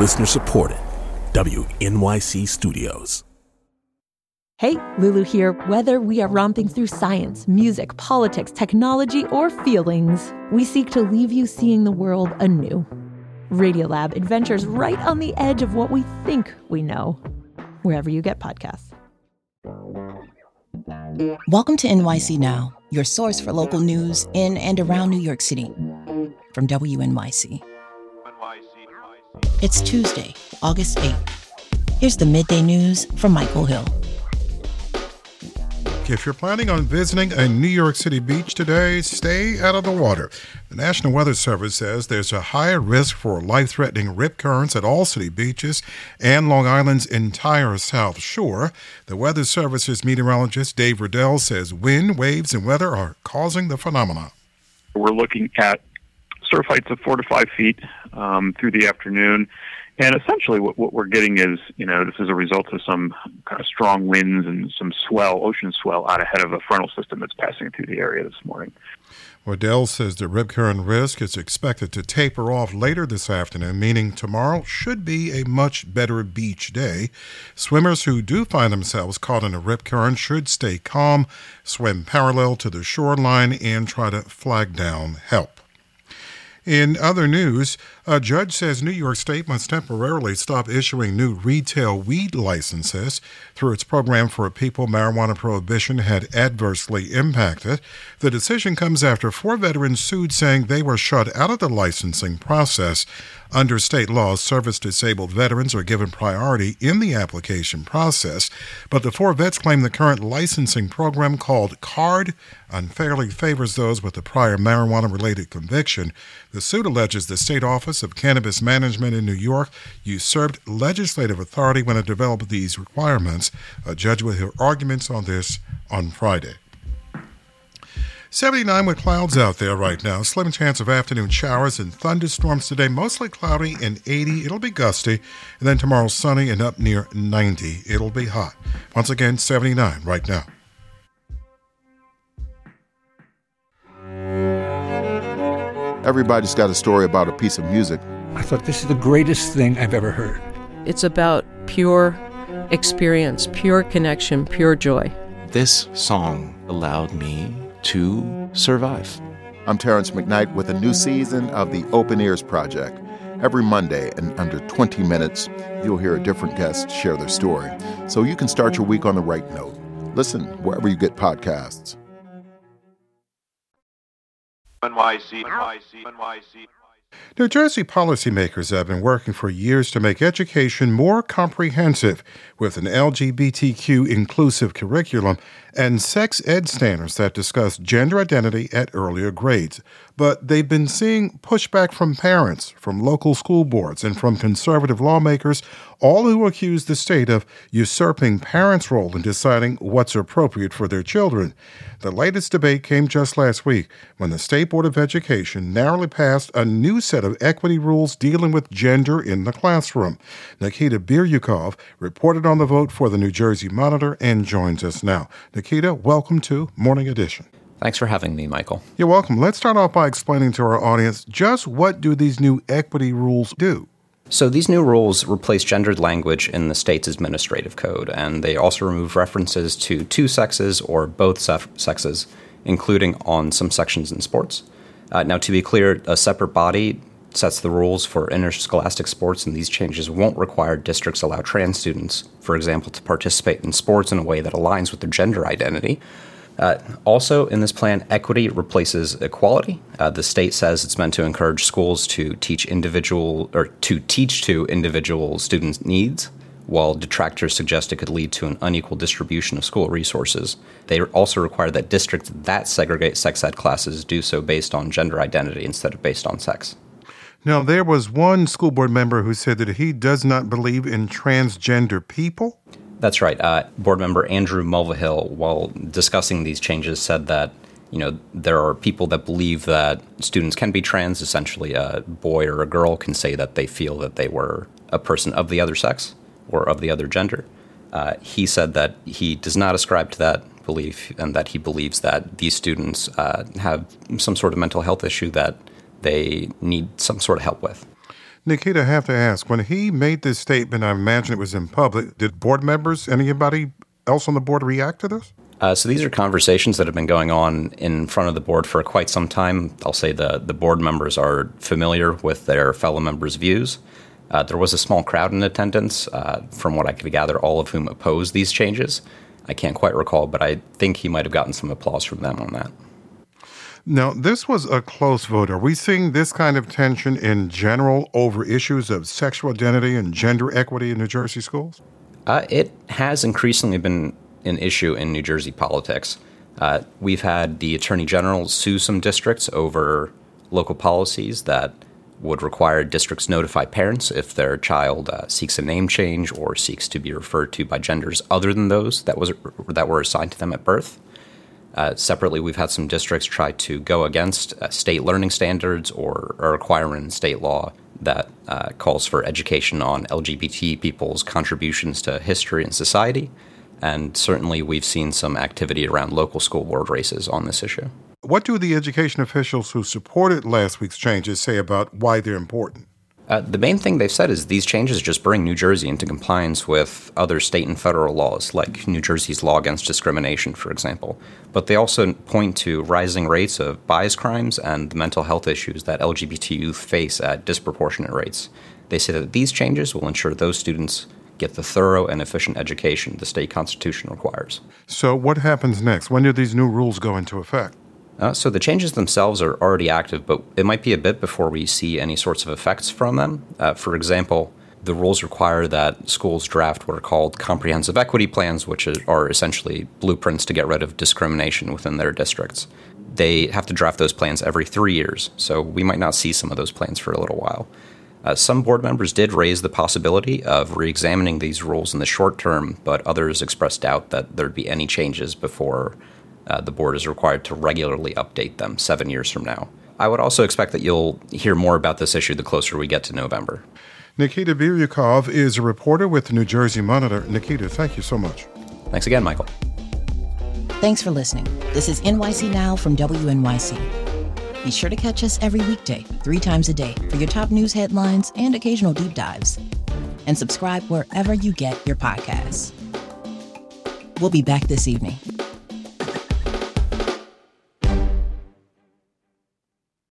Listener supported. WNYC Studios. Hey, Lulu here. Whether we are romping through science, music, politics, technology, or feelings, we seek to leave you seeing the world anew. Radiolab adventures right on the edge of what we think we know, wherever you get podcasts. Welcome to NYC Now, your source for local news in and around New York City. From WNYC. It's Tuesday, August 8th. Here's the midday news from Michael Hill. If you're planning on visiting a New York City beach today, stay out of the water. The National Weather Service says there's a higher risk for life threatening rip currents at all city beaches and Long Island's entire South Shore. The Weather Service's meteorologist Dave Riddell says wind, waves, and weather are causing the phenomenon. We're looking at surf heights of four to five feet um, through the afternoon. And essentially, what, what we're getting is, you know, this is a result of some kind of strong winds and some swell, ocean swell, out ahead of a frontal system that's passing through the area this morning. Riddell says the rip current risk is expected to taper off later this afternoon, meaning tomorrow should be a much better beach day. Swimmers who do find themselves caught in a rip current should stay calm, swim parallel to the shoreline, and try to flag down help. In other news, a judge says New York State must temporarily stop issuing new retail weed licenses through its program for people marijuana prohibition had adversely impacted. The decision comes after four veterans sued saying they were shut out of the licensing process. Under state law, service disabled veterans are given priority in the application process, but the four vets claim the current licensing program called CAURD unfairly favors those with a prior marijuana related conviction. The suit alleges the State Office of Cannabis Management in New York usurped legislative authority when it developed these requirements. A judge will hear arguments on this on Friday. 79 with clouds out there right now. Slim chance of afternoon showers and thunderstorms today. Mostly cloudy and 80. It'll be gusty. And then tomorrow sunny and up near 90. It'll be hot. Once again, 79 right now. Everybody's got a story about a piece of music. I thought this is the greatest thing I've ever heard. It's about pure experience, pure connection, pure joy. This song allowed me to survive. I'm Terrence McKnight with a new season of the Open Ears Project. Every Monday, in under 20 minutes, you'll hear a different guest share their story, so you can start your week on the right note. Listen wherever you get podcasts. NYC, NYC, NYC. New Jersey policymakers have been working for years to make education more comprehensive with an LGBTQ inclusive curriculum and sex ed standards that discuss gender identity at earlier grades. But they've been seeing pushback from parents, from local school boards, and from conservative lawmakers, all who accuse the state of usurping parents' role in deciding what's appropriate for their children. The latest debate came just last week when the State Board of Education narrowly passed a new set of equity rules dealing with gender in the classroom. Nikita Biryukov reported on the vote for the New Jersey Monitor and joins us now. Nikita, welcome to Morning Edition. Thanks for having me, Michael. You're welcome. Let's start off by explaining to our audience just what do these new equity rules do? So these new rules replace gendered language in the state's administrative code, and they also remove references to two sexes or both sexes, including on some sections in sports. Uh, now, to be clear, a separate body sets the rules for interscholastic sports, and these changes won't require districts allow trans students, for example, to participate in sports in a way that aligns with their gender identity. Uh, also, in this plan, equity replaces equality. Uh, the state says it's meant to encourage schools to teach individual or to teach to individual students' needs, while detractors suggest it could lead to an unequal distribution of school resources. They also require that districts that segregate sex ed classes do so based on gender identity instead of based on sex. Now, there was one school board member who said that he does not believe in transgender people. That's right. Uh, board member Andrew Mulvihill, while discussing these changes, said that you know there are people that believe that students can be trans. Essentially, a boy or a girl can say that they feel that they were a person of the other sex or of the other gender. Uh, he said that he does not ascribe to that belief and that he believes that these students uh, have some sort of mental health issue that they need some sort of help with. Nikita, I have to ask when he made this statement, I imagine it was in public, did board members, anybody else on the board react to this? Uh, so these are conversations that have been going on in front of the board for quite some time. I'll say the, the board members are familiar with their fellow members' views. Uh, there was a small crowd in attendance, uh, from what I could gather, all of whom opposed these changes. I can't quite recall, but I think he might have gotten some applause from them on that. Now, this was a close vote. Are we seeing this kind of tension in general over issues of sexual identity and gender equity in New Jersey schools? Uh, it has increasingly been an issue in New Jersey politics. Uh, we've had the Attorney General sue some districts over local policies that would require districts notify parents if their child uh, seeks a name change or seeks to be referred to by genders other than those that was that were assigned to them at birth. Uh, separately, we've had some districts try to go against uh, state learning standards or in state law that uh, calls for education on LGBT people's contributions to history and society. And certainly, we've seen some activity around local school board races on this issue. What do the education officials who supported last week's changes say about why they're important? Uh, the main thing they've said is these changes just bring New Jersey into compliance with other state and federal laws, like New Jersey's law against discrimination, for example. But they also point to rising rates of bias crimes and the mental health issues that LGBT youth face at disproportionate rates. They say that these changes will ensure those students get the thorough and efficient education the state constitution requires. So, what happens next? When do these new rules go into effect? Uh, so the changes themselves are already active, but it might be a bit before we see any sorts of effects from them. Uh, for example, the rules require that schools draft what are called comprehensive equity plans, which are essentially blueprints to get rid of discrimination within their districts. They have to draft those plans every three years, so we might not see some of those plans for a little while. Uh, some board members did raise the possibility of re examining these rules in the short term, but others expressed doubt that there'd be any changes before uh, the board is required to regularly update them seven years from now. I would also expect that you'll hear more about this issue the closer we get to November. Nikita Biryukov is a reporter with the New Jersey Monitor. Nikita, thank you so much. Thanks again, Michael. Thanks for listening. This is NYC Now from WNYC. Be sure to catch us every weekday, three times a day, for your top news headlines and occasional deep dives. And subscribe wherever you get your podcasts. We'll be back this evening.